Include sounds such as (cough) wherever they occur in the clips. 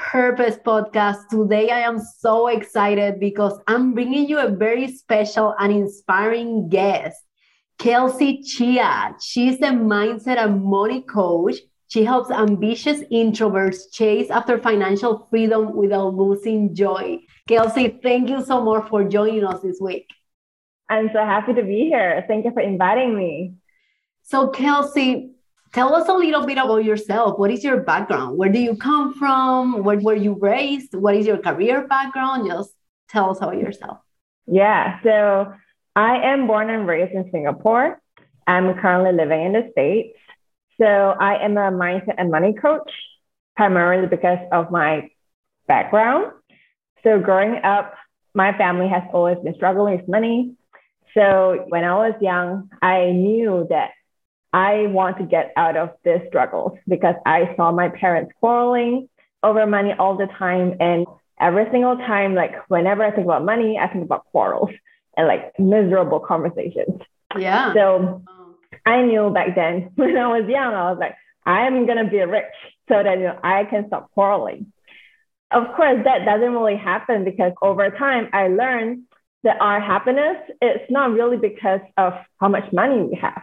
Purpose podcast. Today, I am so excited because I'm bringing you a very special and inspiring guest, Kelsey Chia. She's a mindset and money coach. She helps ambitious introverts chase after financial freedom without losing joy. Kelsey, thank you so much for joining us this week. I'm so happy to be here. Thank you for inviting me. So, Kelsey, Tell us a little bit about yourself. What is your background? Where do you come from? Where were you raised? What is your career background? Just tell us about yourself. Yeah, so I am born and raised in Singapore. I'm currently living in the States. So I am a mindset and money coach, primarily because of my background. So growing up, my family has always been struggling with money. So when I was young, I knew that I want to get out of this struggles because I saw my parents quarreling over money all the time. And every single time, like whenever I think about money, I think about quarrels and like miserable conversations. Yeah. So um, I knew back then (laughs) when I was young, I was like, I'm going to be rich so that you know, I can stop quarreling. Of course, that doesn't really happen because over time, I learned that our happiness is not really because of how much money we have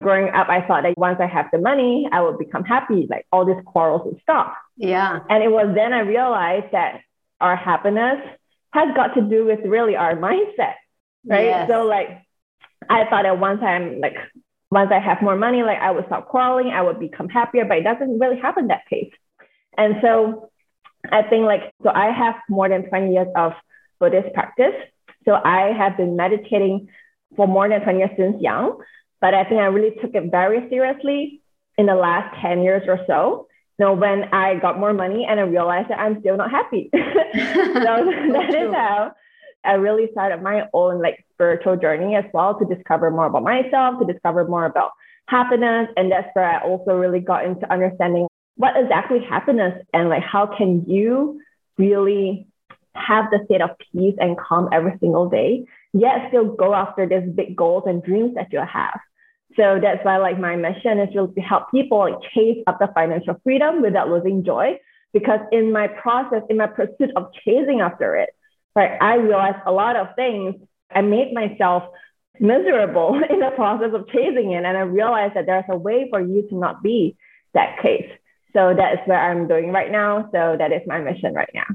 growing up, I thought that once I have the money, I would become happy. Like all these quarrels would stop. Yeah. And it was then I realized that our happiness has got to do with really our mindset, right? Yes. So like, I thought that once I'm like, once I have more money, like I would stop quarreling, I would become happier, but it doesn't really happen that case. And so I think like, so I have more than 20 years of Buddhist practice. So I have been meditating for more than 20 years since young. But I think I really took it very seriously in the last 10 years or so. You know, when I got more money and I realized that I'm still not happy. (laughs) so (laughs) (laughs) that is how I really started my own like spiritual journey as well to discover more about myself, to discover more about happiness. And that's where I also really got into understanding what exactly happiness and like how can you really have the state of peace and calm every single day, yet still go after these big goals and dreams that you have. So that's why like my mission is really to help people like chase after financial freedom without losing joy. Because in my process, in my pursuit of chasing after it, right, I realized a lot of things. I made myself miserable (laughs) in the process of chasing it. And I realized that there's a way for you to not be that case. So that's what I'm doing right now. So that is my mission right now.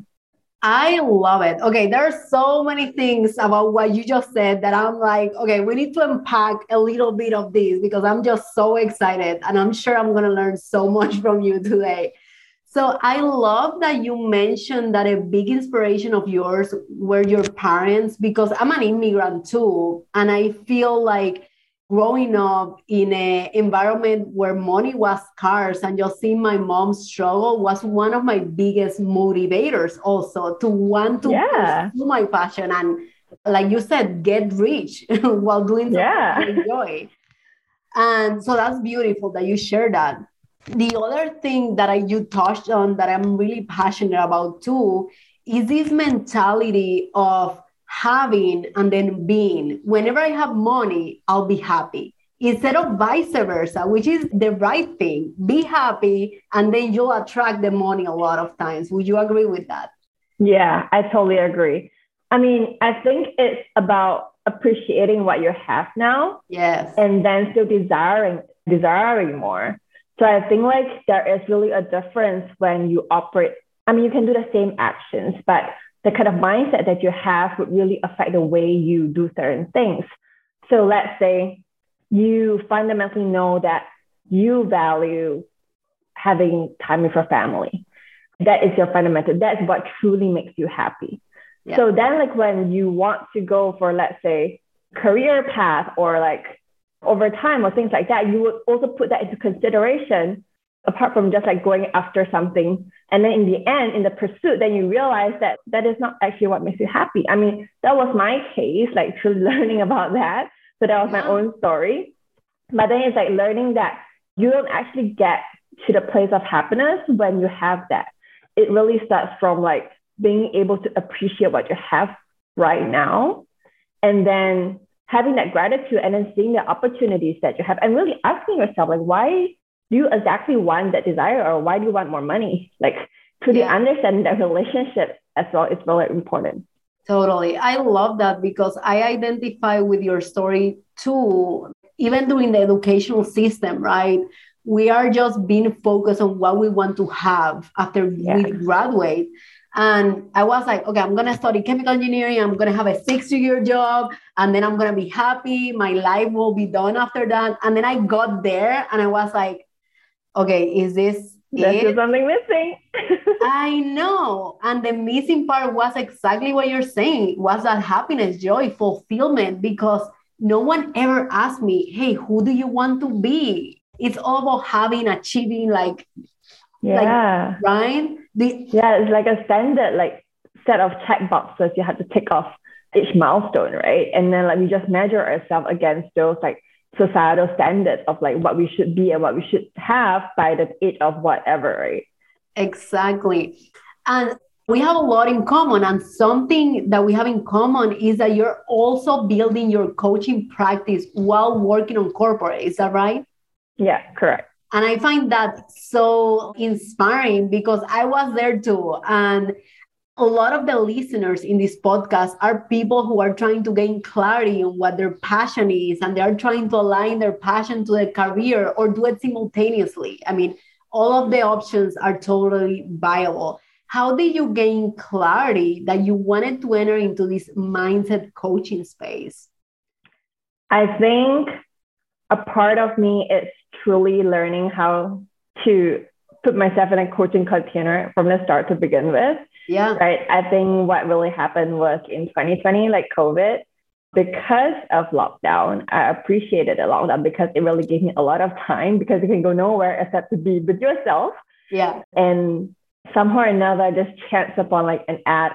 I love it. Okay, there are so many things about what you just said that I'm like, okay, we need to unpack a little bit of this because I'm just so excited and I'm sure I'm going to learn so (laughs) much from you today. So I love that you mentioned that a big inspiration of yours were your parents because I'm an immigrant too. And I feel like growing up in an environment where money was scarce and just seeing my mom struggle was one of my biggest motivators also to want to yeah. pursue my passion and like you said get rich (laughs) while doing something yeah. Enjoy and so that's beautiful that you share that the other thing that I, you touched on that i'm really passionate about too is this mentality of having and then being. Whenever I have money, I'll be happy. Instead of vice versa, which is the right thing. Be happy and then you'll attract the money a lot of times. Would you agree with that? Yeah, I totally agree. I mean, I think it's about appreciating what you have now. Yes. And then still desiring desiring more. So I think like there is really a difference when you operate. I mean, you can do the same actions, but the kind of mindset that you have would really affect the way you do certain things. So let's say you fundamentally know that you value having time with your family. That is your fundamental. That's what truly makes you happy. Yeah. So then, like when you want to go for, let's say, career path or like over time or things like that, you would also put that into consideration apart from just like going after something. And then in the end, in the pursuit, then you realize that that is not actually what makes you happy. I mean, that was my case, like (laughs) truly learning about that. So that was my own story. But then it's like learning that you don't actually get to the place of happiness when you have that. It really starts from like being able to appreciate what you have right now and then having that gratitude and then seeing the opportunities that you have and really asking yourself like why do you exactly want that desire or why do you want more money? Like to yeah. understand that relationship as well is really important. Totally. I love that because I identify with your story too, even during the educational system, right? We are just being focused on what we want to have after yeah. we graduate. And I was like, okay, I'm going to study chemical engineering. I'm going to have a six year job and then I'm going to be happy. My life will be done after that. And then I got there and I was like, okay, is this There's something missing. (laughs) I know. And the missing part was exactly what you're saying was that happiness, joy, fulfillment, because no one ever asked me, hey, who do you want to be? It's all about having, achieving, like, yeah, like, right? The, yeah, it's like a standard, like, set of check boxes you have to tick off each milestone, right? And then, like, we just measure ourselves against those, like, societal standards of like what we should be and what we should have by the age of whatever, right? Exactly. And we have a lot in common. And something that we have in common is that you're also building your coaching practice while working on corporate. Is that right? Yeah, correct. And I find that so inspiring because I was there too. And a lot of the listeners in this podcast are people who are trying to gain clarity on what their passion is and they are trying to align their passion to their career or do it simultaneously. I mean, all of the options are totally viable. How did you gain clarity that you wanted to enter into this mindset coaching space? I think a part of me is truly learning how to put myself in a coaching container from the start to begin with yeah. Right. I think what really happened was in 2020, like COVID, because of lockdown, I appreciated the lockdown because it really gave me a lot of time because you can go nowhere except to be with yourself. Yeah. And somehow or another, I just chanced upon like an ad,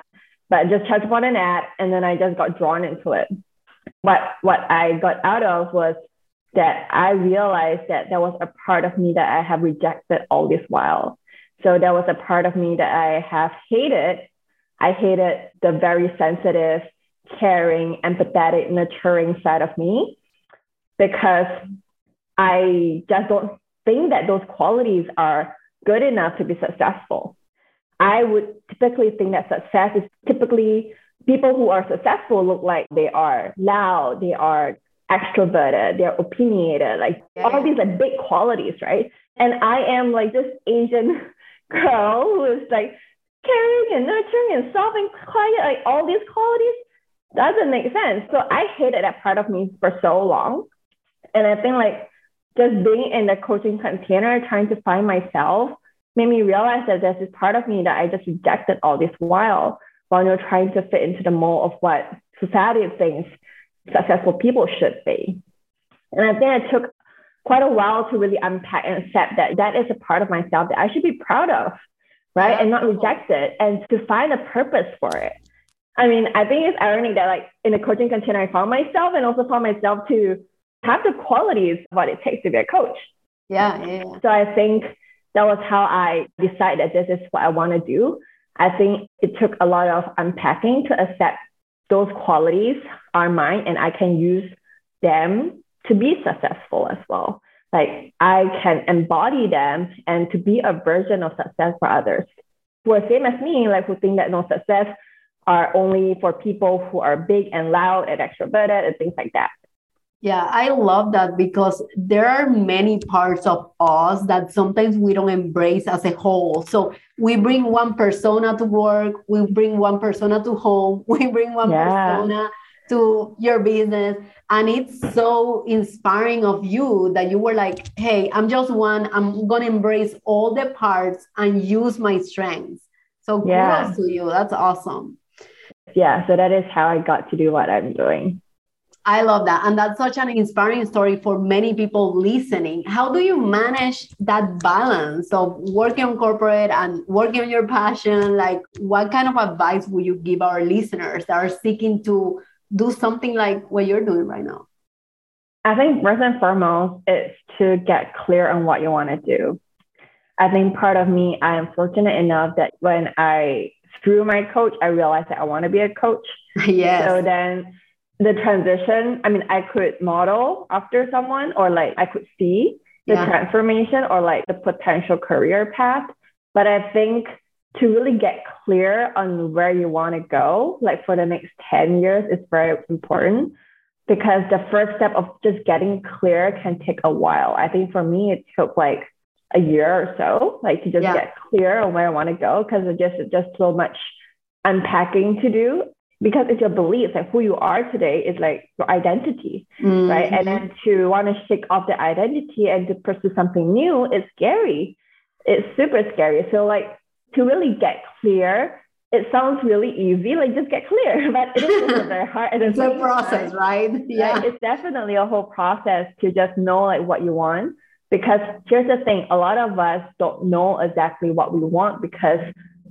but I just chanced upon an ad and then I just got drawn into it. But what I got out of was that I realized that there was a part of me that I have rejected all this while. So that was a part of me that I have hated. I hated the very sensitive, caring, empathetic, nurturing side of me because I just don't think that those qualities are good enough to be successful. I would typically think that success is typically people who are successful look like they are loud, they are extroverted, they're opinionated, like yeah. all these like big qualities, right? And I am like this Asian girl who is like caring and nurturing and soft and quiet, like all these qualities doesn't make sense. So I hated that part of me for so long. And I think like just being in the coaching container, trying to find myself, made me realize that there's this part of me that I just rejected all this while, while you're trying to fit into the mold of what society thinks successful people should be. And I think it took quite a while to really unpack and accept that that is a part of myself that I should be proud of, right? Yeah. And not reject it and to find a purpose for it. I mean, I think it's ironic that like in the coaching container, I found myself and also found myself to have the qualities of what it takes to be a coach. Yeah, yeah. So I think that was how I decided that this is what I want to do. I think it took a lot of unpacking to accept those qualities are mine and I can use them to be successful as well. Like I can embody them and to be a version of success for others who are same as me, like who think that no success are only for people who are big and loud and extroverted and things like that. Yeah, I love that because there are many parts of us that sometimes we don't embrace as a whole. So we bring one persona to work, we bring one persona to home, (laughs) we bring one yeah. persona to your business. And it's so inspiring of you that you were like, hey, I'm just one. I'm going to embrace all the parts and use my strengths. So yeah. kudos to you. That's awesome. Yeah. So that is how I got to do what I'm doing. I love that. And that's such an inspiring story for many people listening. How do you manage that balance of working on corporate and working on your passion? Like, what kind of advice would you give our listeners that are seeking to do something like what you're doing right now? I think first and foremost, it's to get clear on what you want to do. I think part of me, I am fortunate enough that when I, through my coach, I realized that I want to be a coach. (laughs) Yes. So then the transition, I mean, I could model after someone or like I could see the yeah. transformation or like the potential career path. But I think to really get clear on where you want to go, like for the next 10 years, is very important because the first step of just getting clear can take a while. I think for me, it took like a year or so, like to just yeah. get clear on where I want to go because it's just, just so much unpacking to do because it's your beliefs like who you are today is like your identity mm-hmm. right and then to want to shake off the identity and to pursue something new is scary it's super scary so like to really get clear it sounds really easy like just get clear (laughs) but it is very hard it's a process right yeah it's definitely a whole process to just know like what you want because here's the thing a lot of us don't know exactly what we want because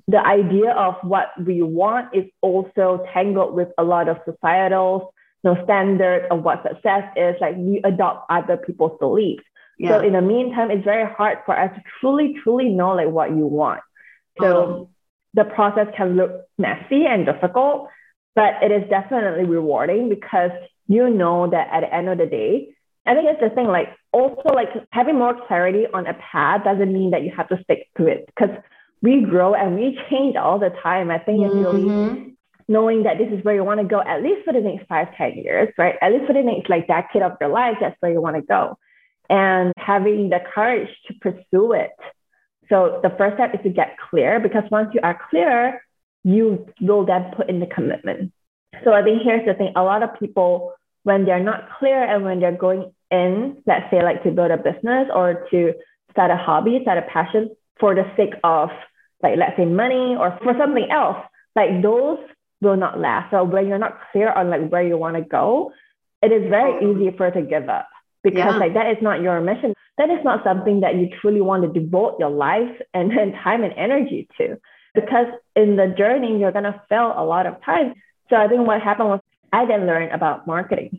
the idea of what we want is also tangled with a lot of societal you know, standards of what success is. Like we adopt other people's beliefs. Yeah. So in the meantime, it's very hard for us to truly, truly know like what you want. So um, the process can look messy and difficult, but it is definitely rewarding because you know that at the end of the day, I think it's the thing, like also like having more clarity on a path doesn't mean that you have to stick to it because we grow and we change all the time. I think it's really mm-hmm. knowing that this is where you want to go, at least for the next five, ten years, right? At least for the next like decade of your life, that's where you want to go. And having the courage to pursue it. So the first step is to get clear because once you are clear, you will then put in the commitment. So I think here's the thing a lot of people, when they're not clear and when they're going in, let's say like to build a business or to start a hobby, start a passion for the sake of like let's say money or for something else, like those will not last. So when you're not clear on like where you want to go, it is very easy for it to give up because yeah. like that is not your mission. That is not something that you truly want to devote your life and, and time and energy to. Because in the journey, you're gonna fail a lot of times. So I think what happened was I then learned about marketing,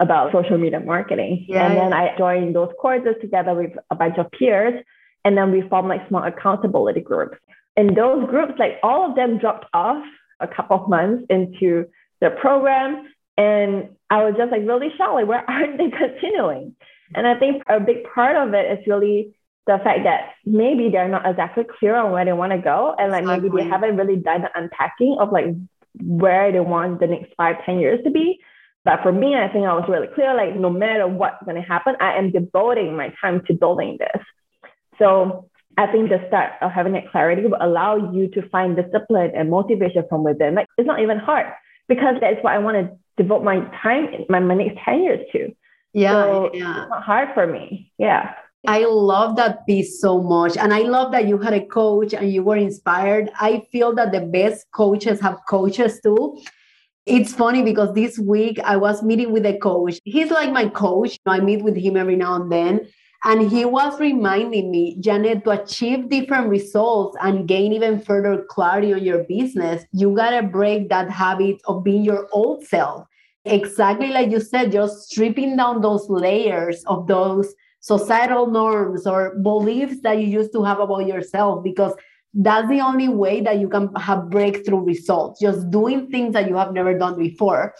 about social media marketing. Yeah. And then I joined those courses together with a bunch of peers. And then we formed like small accountability groups in those groups, like all of them dropped off a couple of months into the program. And I was just like really shocked, like, where (laughs) aren't they continuing? And I think a big part of it is really the fact that maybe they're not exactly clear on where they want to go. And like maybe they haven't really done the unpacking of like where they want the next five, ten years to be. But for me, I think I was really clear, like no matter what's going to happen, I am devoting my time to building this. So I think the start of having that clarity will allow you to find discipline and motivation from within. Like it's not even hard because that's what I want to devote my time, my, my next 10 years to. Yeah, so yeah. It's not hard for me. Yeah. I love that piece so much. And I love that you had a coach and you were inspired. I feel that the best coaches have coaches too. It's funny because this week I was meeting with a coach. He's like my coach. I meet with him every now and then. And he was reminding me, Janet, to achieve different results and gain even further clarity on your business, you got to break that habit of being your old self. Exactly like you said, just stripping down those layers of those societal norms or beliefs that you used to have about yourself, because that's the only way that you can have breakthrough results, just doing things that you have never done before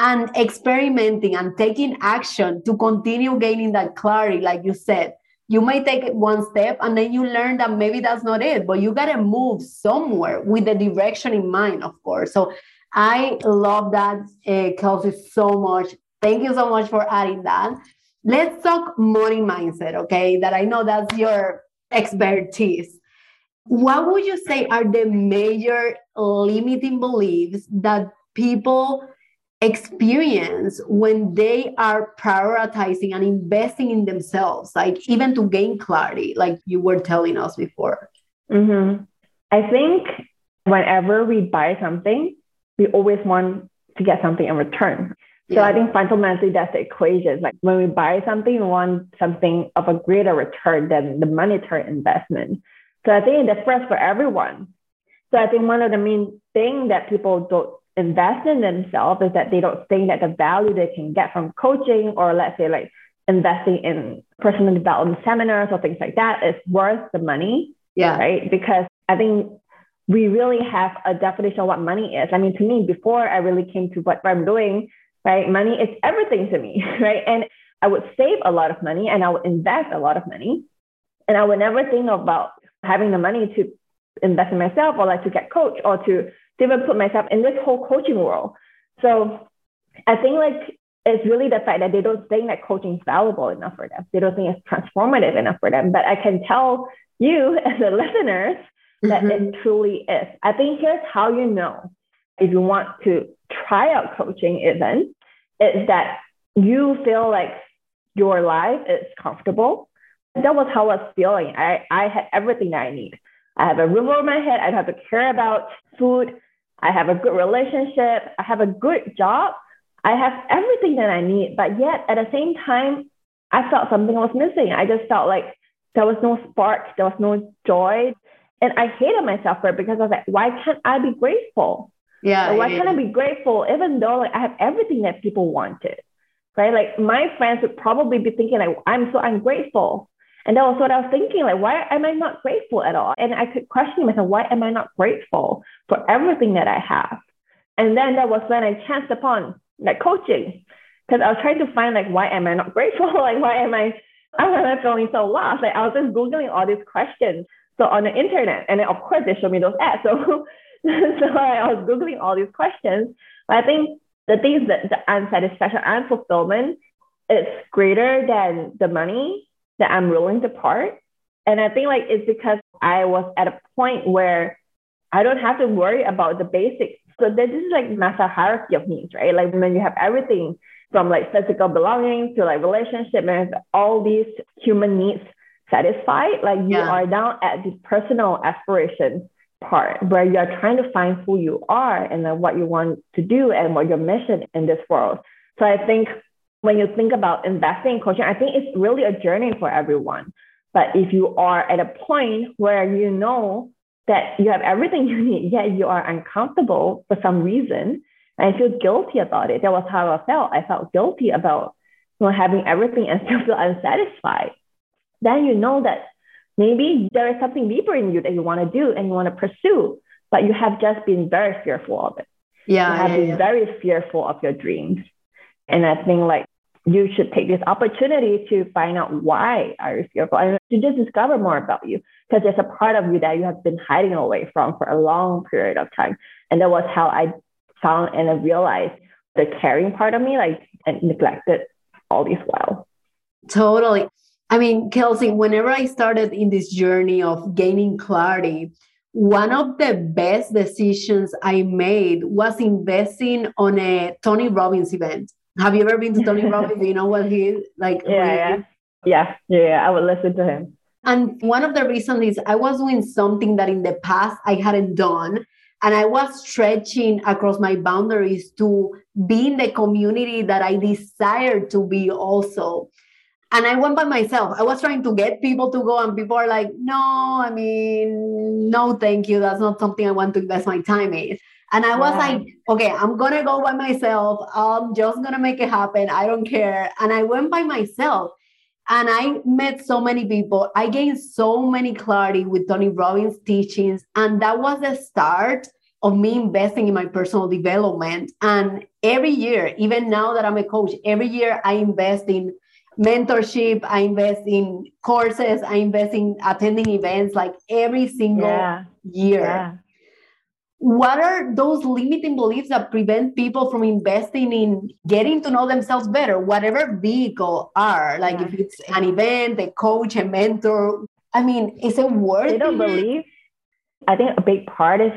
and experimenting and taking action to continue gaining that clarity, like you said. You may take it one step and then you learn that maybe that's not it, but you got to move somewhere with the direction in mind, of course. So I love that, uh, Kelsey, so much. Thank you so much for adding that. Let's talk money mindset, okay? That I know that's your expertise. What would you say are the major limiting beliefs that people experience when they are prioritizing and investing in themselves, like even to gain clarity, like you were telling us before? Mm-hmm. I think whenever we buy something, we always want to get something in return. So yeah. I think fundamentally that's the equation. Like when we buy something, we want something of a greater return than the monetary investment. So I think it differs for everyone. So I think one of the main things that people don't invest in themselves is that they don't think that the value they can get from coaching or let's say like investing in personal development seminars or things like that is worth the money. Yeah. Right. Because I think we really have a definition of what money is. I mean, to me, before I really came to what I'm doing, right? Money is everything to me, (laughs) right? And I would save a lot of money and I would invest a lot of money. And I would never think about having the money to invest in myself or like to get coached or to, to even put myself in this whole coaching world. So I think like it's really the fact that they don't think that coaching is valuable enough for them. They don't think it's transformative enough for them. But I can tell you (laughs) as a listeners that mm-hmm. it truly is. I think here's how you know if you want to try out coaching even is that you feel like your life is comfortable. That was how I was feeling. I, I had everything that I need. I have a roof over my head. I don't have to care about food. I have a good relationship. I have a good job. I have everything that I need. But yet at the same time, I felt something was missing. I just felt like there was no spark, there was no joy. And I hated myself for it because I was like, why can't I be grateful? Yeah. why can't I be grateful even though like I have everything that people wanted? Right. Like my friends would probably be thinking like I'm so ungrateful. And that was what I was thinking, like, why am I not grateful at all? And I could question myself, why am I not grateful for everything that I have? And then that was when I chanced upon like coaching. Because I was trying to find like why am I not (laughs) grateful? like why am I why am I feeling so lost? Like I was just Googling all these questions. So on the internet. And then of course they showed me those ads. (laughs) So so I was Googling all these questions. But I think the things that the unsatisfaction and fulfillment is greater than the money that I'm willing to part. And I think like it's because I was at a point where I don't have to worry about the basics. So this is like Maslow's hierarchy of needs, right? Like when you have everything from like physical belonging to like relationship and all these human needs satisfied, like you yeah. are now at the personal aspiration part where you're trying to find who you are and then what you want to do and what your mission in this world. So I think when you think about investing in coaching, I think it's really a journey for everyone. But if you are at a point where you know that you have everything (laughs) you need, yet you are uncomfortable for some reason, and I feel guilty about it. That was how I felt. I felt guilty about you know, having everything and (laughs) still feel unsatisfied. Then you know that maybe there is something deeper in you that you want to do and you want to pursue, but you have just been very fearful of it. Yeah. You have yeah, been yeah. very fearful of your dreams. And I think like you should take this opportunity to find out why are you fearful and to just discover more about you because there's a part of you that you have been hiding away from for a long period of time. And that was how I found and I realized the caring part of me, like and neglected all this while. Totally. I mean, Kelsey, whenever I started in this journey of gaining clarity, one of the best decisions I made was investing on a Tony Robbins event. Have you ever been to Tony Robbins? Do you know what he is like? Yeah, yeah. yeah, yeah, I would listen to him. And one of the reasons is I was doing something that in the past I hadn't done. And I was stretching across my boundaries to be in the community that I desired to be also. And I went by myself. I was trying to get people to go, and people are like, no, I mean, no, thank you. That's not something I want to invest my time in. And I was yeah. like, okay, I'm going to go by myself. I'm just going to make it happen. I don't care. And I went by myself and I met so many people. I gained so many clarity with Tony Robbins' teachings. And that was the start of me investing in my personal development. And every year, even now that I'm a coach, every year I invest in mentorship, I invest in courses, I invest in attending events like every single yeah. year. Yeah. What are those limiting beliefs that prevent people from investing in getting to know themselves better, whatever vehicle are? Like yeah. if it's an event, a coach, a mentor. I mean, is it worth They don't believe. I think a big part is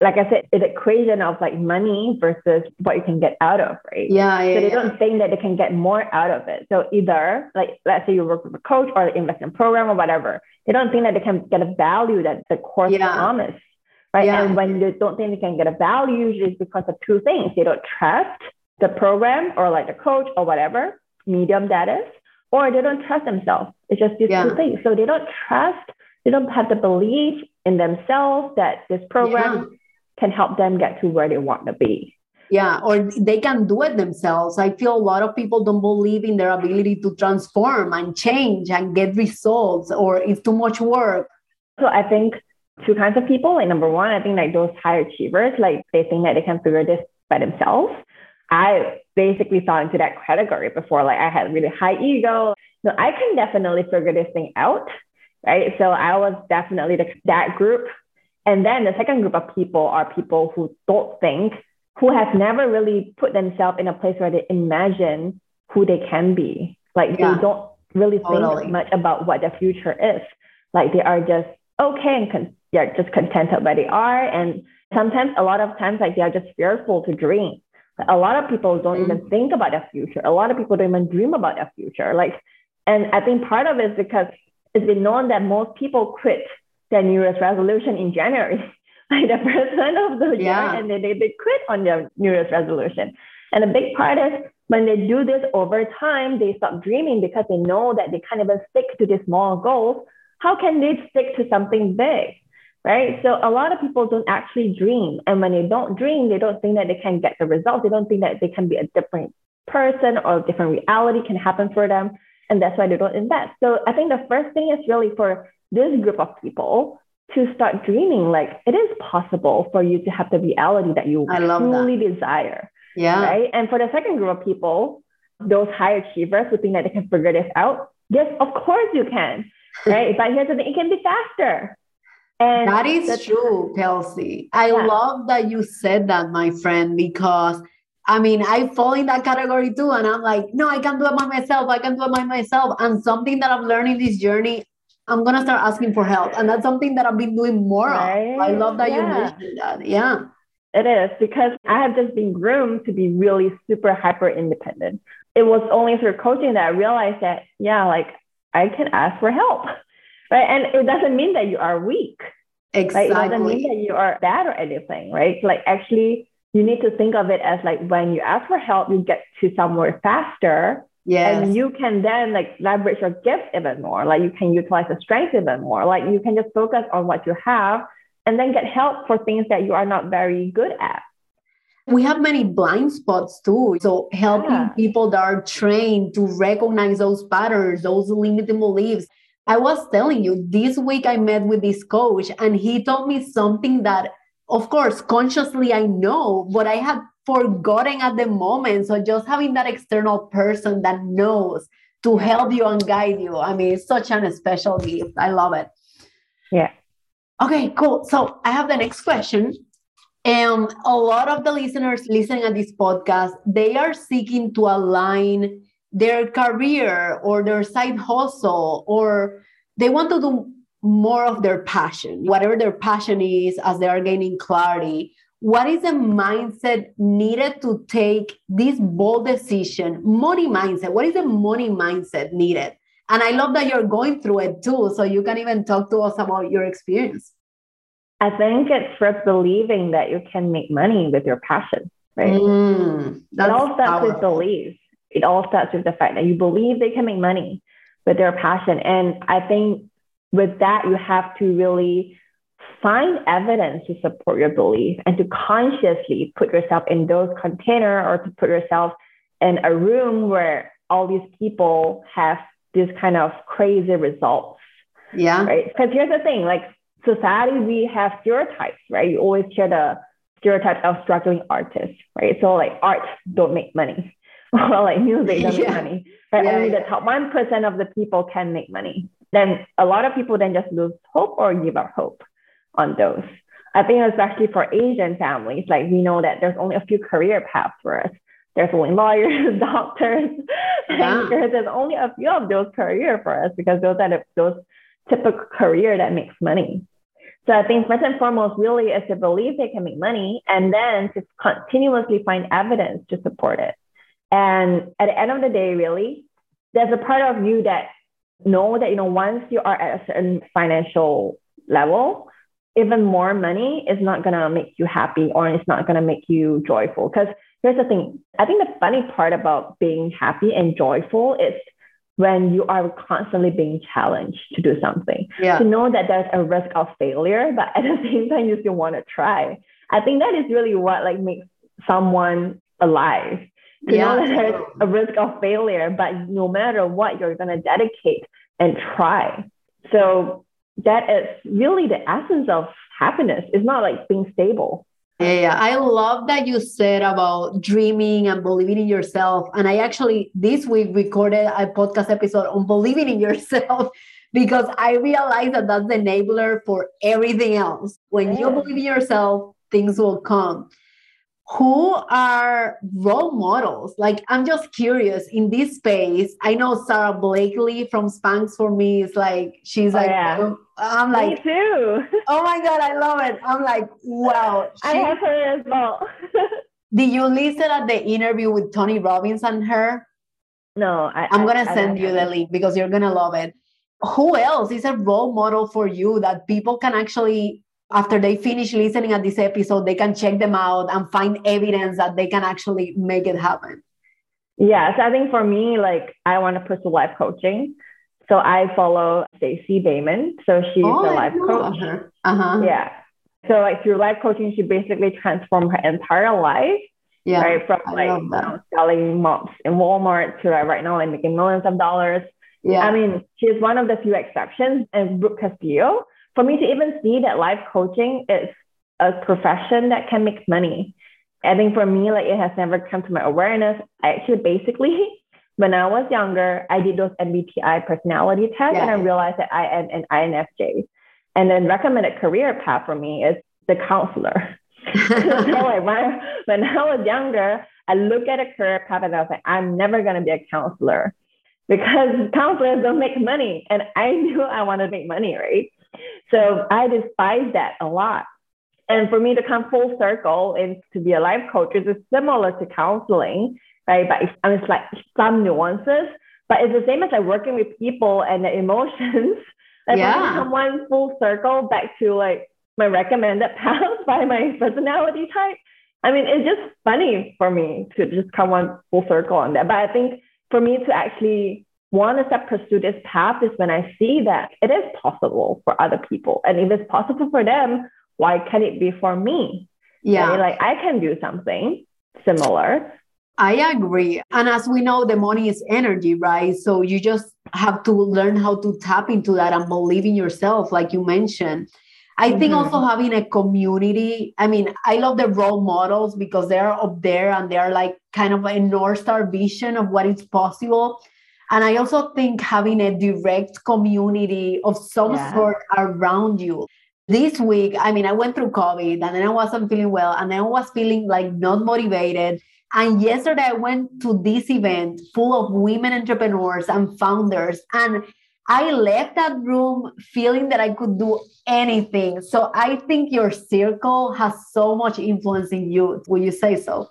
like I said, is the equation of like money versus what you can get out of, right? Yeah. yeah so they yeah. don't think that they can get more out of it. So either like let's say you work with a coach or an investment program or whatever, they don't think that they can get a value that the course yeah. promise. Right. Yeah. And when they don't think they can get a value, usually it's because of two things. They don't trust the program or like the coach or whatever, medium that is, or they don't trust themselves. It's just these yeah. two things. So they don't trust, they don't have the belief in themselves that this program yeah. can help them get to where they want to be. Yeah, or they can do it themselves. I feel a lot of people don't believe in their ability to transform and change and get results, or it's too much work. So I think two kinds of people. Like number one, I think like those high achievers, like they think that they can figure this by themselves. I basically fell into that category before. Like I had really high ego. So I can definitely figure this thing out right? So I was definitely the, that group. And then the second group of people are people who don't think, who have never really put themselves in a place where they imagine who they can be. Like yeah. they don't really totally. think much about what the future is. Like they are just okay and they're just contented where they are. And sometimes, a lot of times, like they are just fearful to dream. A lot of people don't mm even think about their future. A lot of people don't even dream about their future. Like, and I think part of it is because it's been known that most people quit their New Year's resolution in January, (laughs) like the first one of the yeah. year, and they, they, they quit on their New Year's resolution. And a big part is when they do this over time, they stop dreaming because they know that they can't even stick to these small goals. How can they stick to something big? Right. So a lot of people don't actually dream. And when they don't dream, they don't think that they can get the results. They don't think that they can be a different person or a different reality can happen for them and that's why they don't invest. So I think the first thing is really for this group of people to start dreaming like it is possible for you to have the reality that you truly that. desire. Yeah. Right. And for the second group of people, those high achievers who think that they can figure this out, yes, of course you can. Right. (laughs) but here's the thing, it can be faster. And that is true, Kelsey. I yeah. love that you said that, my friend, because I mean, I fall in that category too. And I'm like, no, I can do it by myself. I can do it by myself. And something that I'm learning this journey, I'm going to start asking for help. And that's something that I've been doing more right? of. I love that yeah. you mentioned that. Yeah. It is because I have just been groomed to be really super hyper independent. It was only through coaching that I realized that, yeah, like I can ask for help. Right. And it doesn't mean that you are weak. Exactly. Right? It doesn't mean that you are bad or anything, right? Like actually you need to think of it as like when you ask for help, you get to somewhere faster. Yes. And you can then like leverage your gift even more. Like you can utilize the strength even more. Like you can just focus on what you have and then get help for things that you are not very good at. We have many blind spots too. So helping yeah. people that are trained to recognize those patterns, those limiting beliefs. I was telling you this week I met with this coach and he told me something that of course, consciously I know, but I had forgotten at the moment. So just having that external person that knows to help you and guide you. I mean, it's such an special gift. I love it. Yeah. Okay, cool. So I have the next question. And um, a lot of the listeners listening at this podcast, they are seeking to align their career or their side hustle, or they want to do more of their passion, whatever their passion is, as they are gaining clarity. What is the mindset needed to take this bold decision? Money mindset. What is the money mindset needed? And I love that you're going through it too. So you can even talk to us about your experience. I think it's first believing that you can make money with your passion, right? Mm, it all starts with belief. It all starts with the fact that you believe they can make money with their passion. And I think with that, you have to really find evidence to support your belief and to consciously put yourself in those container or to put yourself in a room where all these people have this kind of crazy results. Yeah. Right. Because here's the thing, like society, we have stereotypes, right? You always hear the stereotypes of struggling artists, right? So like arts don't make money. Or like music doesn't yeah. make money. Right? Yeah, Only yeah. the top one percent of the people can make money then a lot of people then just lose hope or give up hope on those. I think especially for Asian families, like we know that there's only a few career paths for us. There's only lawyers, (laughs) doctors. There's only a few of those career for us because those are the, those typical career that makes money. So I think first and foremost really is to believe they can make money and then to continuously find evidence to support it. And at the end of the day, really, there's a part of you that know that, you know, once you are at a certain financial level, even more money is not going to make you happy or it's not going to make you joyful. Because here's the thing I think the funny part about being happy and joyful is when you are constantly being challenged to do something. Yeah. To know that there's a risk of failure, but at the (laughs) same time you still want to try. I think that is really what like makes someone alive. To yeah. know that there's a risk of failure, but no matter what, you're gonna dedicate and try. So that is really the essence of happiness. It's not like being stable. Yeah, yeah, I love that you said about dreaming and believing in yourself. And I actually this week recorded a podcast episode on believing in (laughs) yourself because I realized that that's the enabler for everything else. When yeah. you believe in yourself, things will come who are role models? Like, I'm just curious in this space. I know Sara Blakely from Spanx for me is like, she's oh, like, yeah. Um, I'm like, me too. oh my God, I love it. I'm like, wow. (laughs) She, I have her as well. (laughs) did you listen at the interview with Tony Robbins and her? No, I, am going to send you the link because you're going to love it. Who else is a role model for you that people can actually after they finish listening at this episode, they can check them out and find evidence that they can actually make it happen. Yes, I think for me, like I want to pursue life coaching. So I follow Stacey Boehman. So she's oh, a life coach. Uh-huh. Yeah. So like through life coaching, she basically transformed her entire life. Yeah. Right. From like you know, selling mops in Walmart to like, right now like making millions of dollars. Yeah. I mean, she's one of the few exceptions. And Brooke Castillo, for me to even see that life coaching is a profession that can make money. I think for me, like it has never come to my awareness. I actually basically, (laughs) when I was younger, I did those MBTI personality tests yeah. and I realized that I am an INFJ. And then recommended career path for me is the counselor. (laughs) so like when, when I was younger, I look at a career path and I was like, I'm never going to be a counselor because counselors don't make money. And I (laughs) knew I wanted to make money, right? So I despise that a lot. And for me to come full circle and to be a life coach is similar to counseling, right? But it's, I mean, it's like some nuances, but it's the same as like working with people and the emotions. (laughs) like yeah. someone full circle back to like my recommended (laughs) path by my personality type. I mean, it's just funny for me to just come one full circle on that. But I think for me to actually one is that pursue this path is when I see that it is possible for other people. And if it's possible for them, why can't it be for me? Yeah. Like I can do something similar. I agree. And as we know, the money is energy, right? So you just have to learn how to tap into that and believe in yourself, like you mentioned. I mm-hmm. think also having a community. I mean, I love the role models because they're up there and they're like kind of a North Star vision of what is possible. And I also think having a direct community of some yeah. sort around you. This week, I mean, I went through COVID and then I wasn't feeling well and then I was feeling like not motivated. And yesterday I went to this event full of women entrepreneurs and founders. And I left that room feeling that I could do anything. So I think your circle has so much influence in you. Will you say so?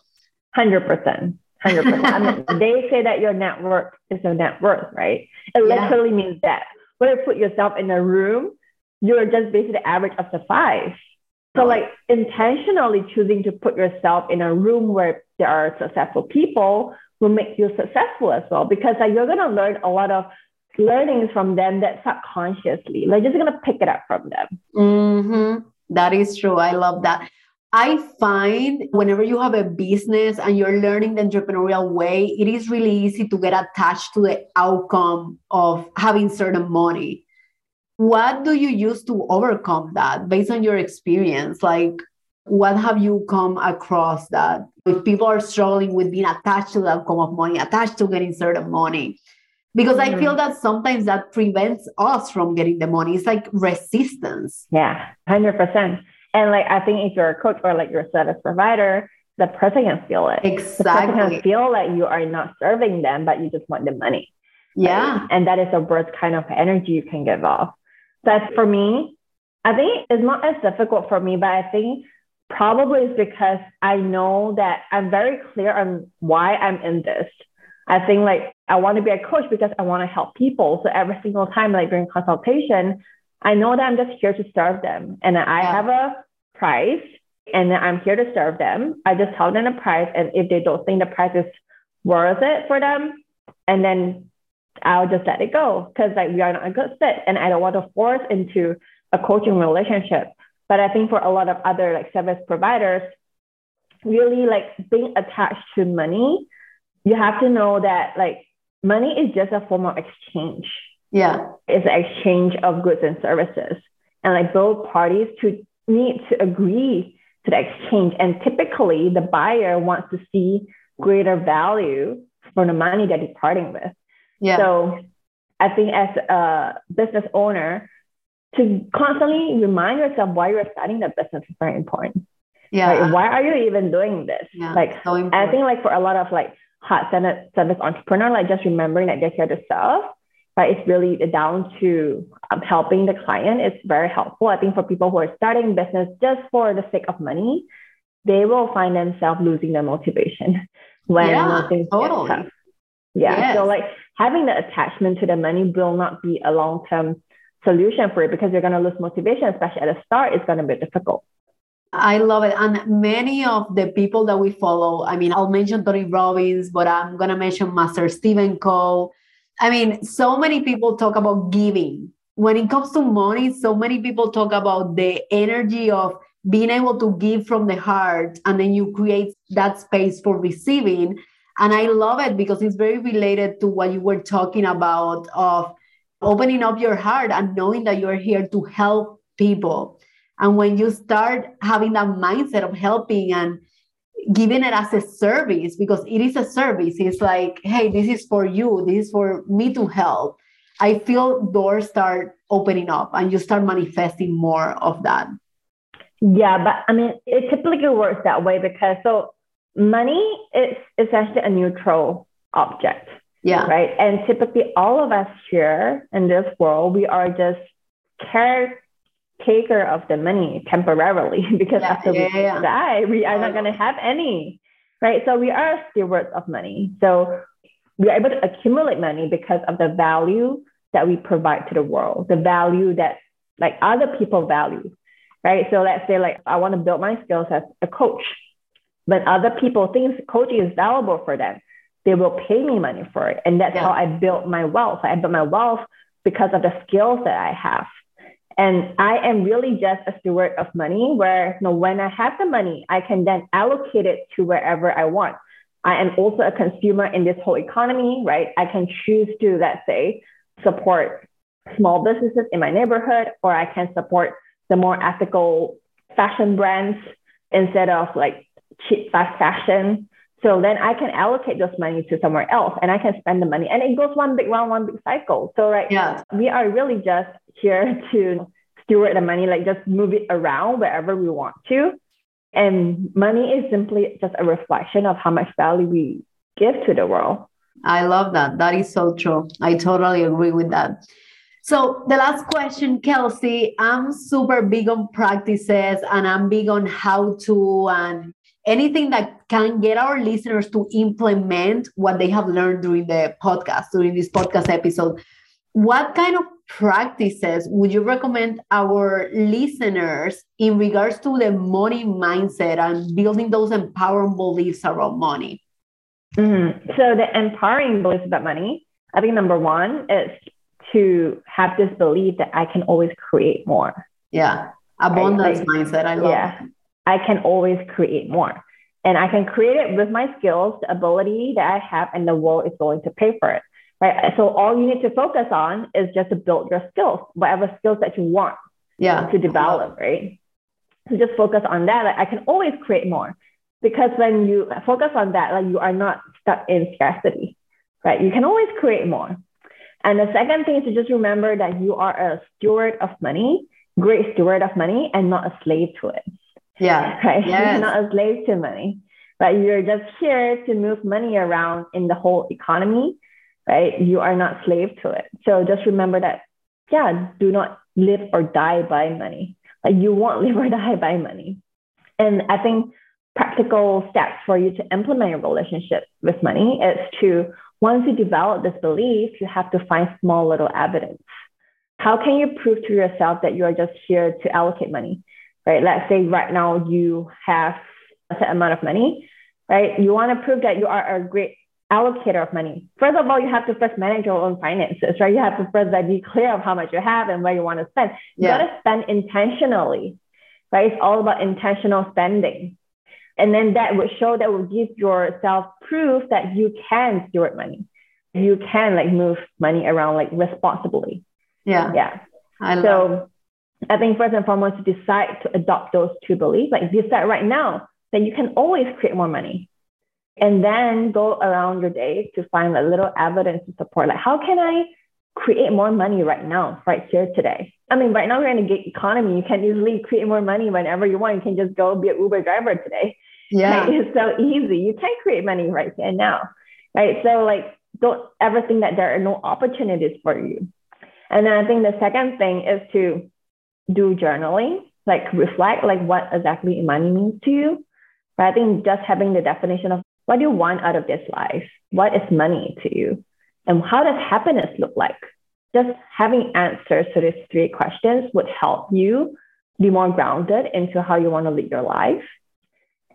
100%. 100%. I mean, (laughs) they say that your network is your net worth, right? It yeah. literally means that. When you put yourself in a room, you're just basically the average of the five. So, like, intentionally choosing to put yourself in a room where there are successful people will make you successful as well, because like, you're going to learn a lot of learnings from them that subconsciously, like, just going to pick it up from them. Mm-hmm. That is true. I love that. I find whenever you have a business and you're learning the entrepreneurial way, it is really easy to get attached to the outcome of having certain money. What do you use to overcome that based on your experience? Like, what have you come across that if people are struggling with being attached to the outcome of money, attached to getting certain money? Because mm-hmm. I feel that sometimes that prevents us from getting the money. It's like resistance. Yeah, 100%. And like I think if you're a coach or like you're a service provider, the person can feel it. Exactly. The person can feel like you are not serving them, but you just want the money. Yeah. Right? And that is a worst kind of energy you can give off. That's for me. I think it's not as difficult for me, but I think probably it's because I know that I'm very clear on why I'm in this. I think like I want to be a coach because I want to help people. So every single time, like during consultation, I know that I'm just here to serve them. And I yeah. have a price and I'm here to serve them. I just tell them the price. And if they don't think the price is worth it for them, and then I'll just let it go because like we are not a good fit. And I don't want to force into a coaching relationship. But I think for a lot of other like service providers, really like being attached to money, you have to know that like money is just a form of exchange. Yeah. It's an exchange of goods and services. And like both parties to need to agree to the exchange. And typically the buyer wants to see greater value for the money that they're parting with. Yeah. So I think as a business owner, to constantly remind yourself why you're starting the business is very important. Yeah. Like, why are you even doing this? Yeah, like, so I think like for a lot of like hot service entrepreneur, like just remembering that they're here to serve, right? It's really down to um, helping the client. It's very helpful. I think for people who are starting business just for the sake of money, they will find themselves losing their motivation (laughs) when yeah, things totally. get tough. Yeah. Yes. So like having the attachment to the money will not be a long term solution for it because you're going to lose motivation, especially at the start. It's going to be difficult. I love it. And many of the people that we follow, I mean, I'll mention Tony Robbins, but I'm going to mention Master Stephen Co. I mean, so many people talk about giving. When it comes to money, so many people talk about the energy of being able to give from the heart, and then you create that space for receiving. And I love it because it's very related to what you were talking about of opening up your heart and knowing that you're here to help people. And when you start having that mindset of helping and giving it as a service, because it is a service, it's like, hey, this is for you, this is for me to help. I feel doors start opening up and you start manifesting more of that. Yeah, but I mean, it typically works that way because so money is essentially a neutral object. Yeah. Right. And typically, all of us here in this world, we are just caretaker of the money temporarily (laughs) because yeah, after yeah, we yeah. die, we are not oh, going to have any. Right. So we are stewards of money. So we are able to accumulate money because of the value that we provide to the world, the value that like other people value. Right. So let's say like I want to build my skills as a coach, but other people think coaching is valuable for them they will pay me money for it. And that's how I built my wealth. I built my wealth because of the skills that I have. And I am really just a steward of money where you know, when I have the money, I can then allocate it to wherever I want. I am also a consumer in this whole economy, right? I can choose to, let's say, support small businesses in my neighborhood, or I can support the more ethical fashion brands instead of like cheap fast fashion so then I can allocate those money to somewhere else and I can spend the money and it goes one big round, one big cycle. So right yeah. we are really just here to steward the money, like just move it around wherever we want to. And money is simply just a reflection of how much value we give to the world. I love that. That is so true. I totally agree with that. So the last question, Kelsey, I'm super big on practices and I'm big on how to and anything that can get our listeners to implement what they have learned during the podcast, during this podcast episode. What kind of practices would you recommend our listeners in regards to the money mindset and building those empowering beliefs around money? Mm-hmm. So, the empowering beliefs about money, I think number one is to have this belief that I can always create more. Yeah. Abundance right? like, mindset. I love yeah. I can always create more. And I can create it with my skills, the ability that I have, and the world is going to pay for it. Right. So all you need to focus on is just to build your skills, whatever skills that you want yeah. to develop, right? So just focus on that. Like I can always create more. Because when you focus on that, like you are not stuck in scarcity, right? You can always create more. And the second thing is to just remember that you are a steward of money, great steward of money, and not a slave to it. Yeah. (laughs) Right. Yes. You're not a slave to money, but you're just here to move money around in the whole economy, right? You are not slave to it. So just remember that, yeah, do not live or die by money. like you won't (laughs) live or die by money. And I think practical steps for you to implement your relationship with money is to once you develop this belief, you have to find small little evidence. How can you prove to yourself that you are just here to allocate money? Right? Let's say right now you have a set amount of money, right? You want to prove that you are a great allocator of money. First of all, you have to first manage your own finances, right? You have to first like, be clear of how much you have and where you want to spend. You yeah. got to spend intentionally, right? It's all about intentional spending. And then that would show that will give yourself proof that you can steward money. You can like move money around like responsibly. Yeah. Yeah. I so I think first and foremost, to decide to adopt those two beliefs. Like decide right now that you can always create more money. And then go around your day to find a little evidence to support. Like, how can I create more money right now, right here today? I mean, right now we're in a gig economy. You can easily create more money whenever you want. You can just go be an Uber driver today. Yeah. Right? It's so easy. You can create money right here now. Right. So like don't ever think that there are no opportunities for you. And then I think the second thing is to do journaling, like reflect like what exactly money means to you. But I think just having the definition of what do you want out of this life? What is money to you? And how does happiness look like? Just having answers to these three questions would help you be more grounded into how you want to lead your life.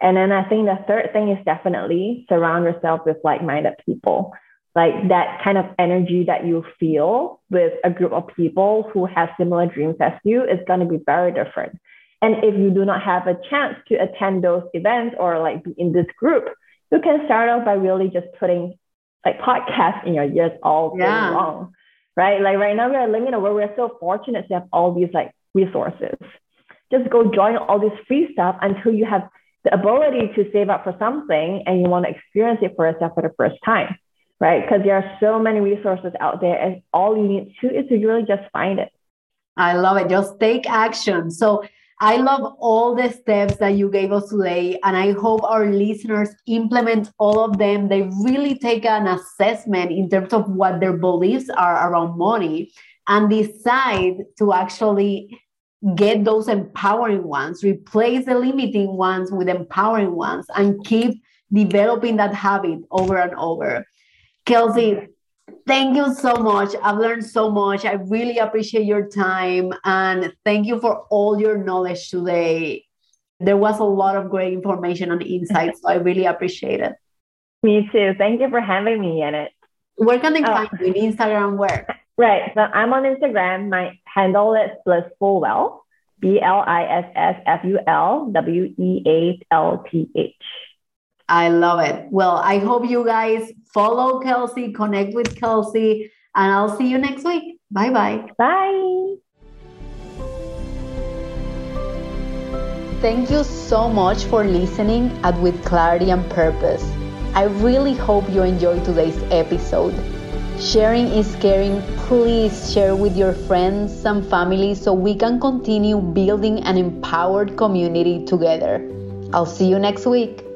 And then I think the third thing is definitely surround yourself with like minded people. Like that kind of energy that you feel with a group of people who have similar dreams as you is going to be very different. And if you do not have a chance to attend those events or like be in this group, you can start off by really just putting like podcasts in your ears all day yeah. long, right? Like right now we are living in a world we're so fortunate to have all these like resources. Just go join all this free stuff until you have the ability to save up for something and you want to experience it for yourself for the first time, right? Because there are so many resources out there, and all you need to is to really just find it. I love it. Just take action. So I love all the steps that you gave us today, and I hope our listeners implement all of them. They really take an assessment in terms of what their beliefs are around money and decide to actually get those empowering ones, replace the limiting ones with empowering ones, and keep developing that habit over and over. Kelsey, Thank you so much. I've learned so much. I really appreciate your time and thank you for all your knowledge today. There was a lot of great information and insights, so I really appreciate it. Me too. Thank you for having me in it. Where can they oh. find you? Instagram, where? Right. So I'm on Instagram. My handle is blissful wealth, B L I S S F U L W E A L T H. I love it. Well, I hope you guys follow Kelsey, connect with Kelsey, and I'll see you next week. Bye-bye. Bye. Thank you so much for listening at With Clarity and Purpose. I really hope you enjoyed today's episode. Sharing is caring. Please share with your friends and family so we can continue building an empowered community together. I'll see you next week.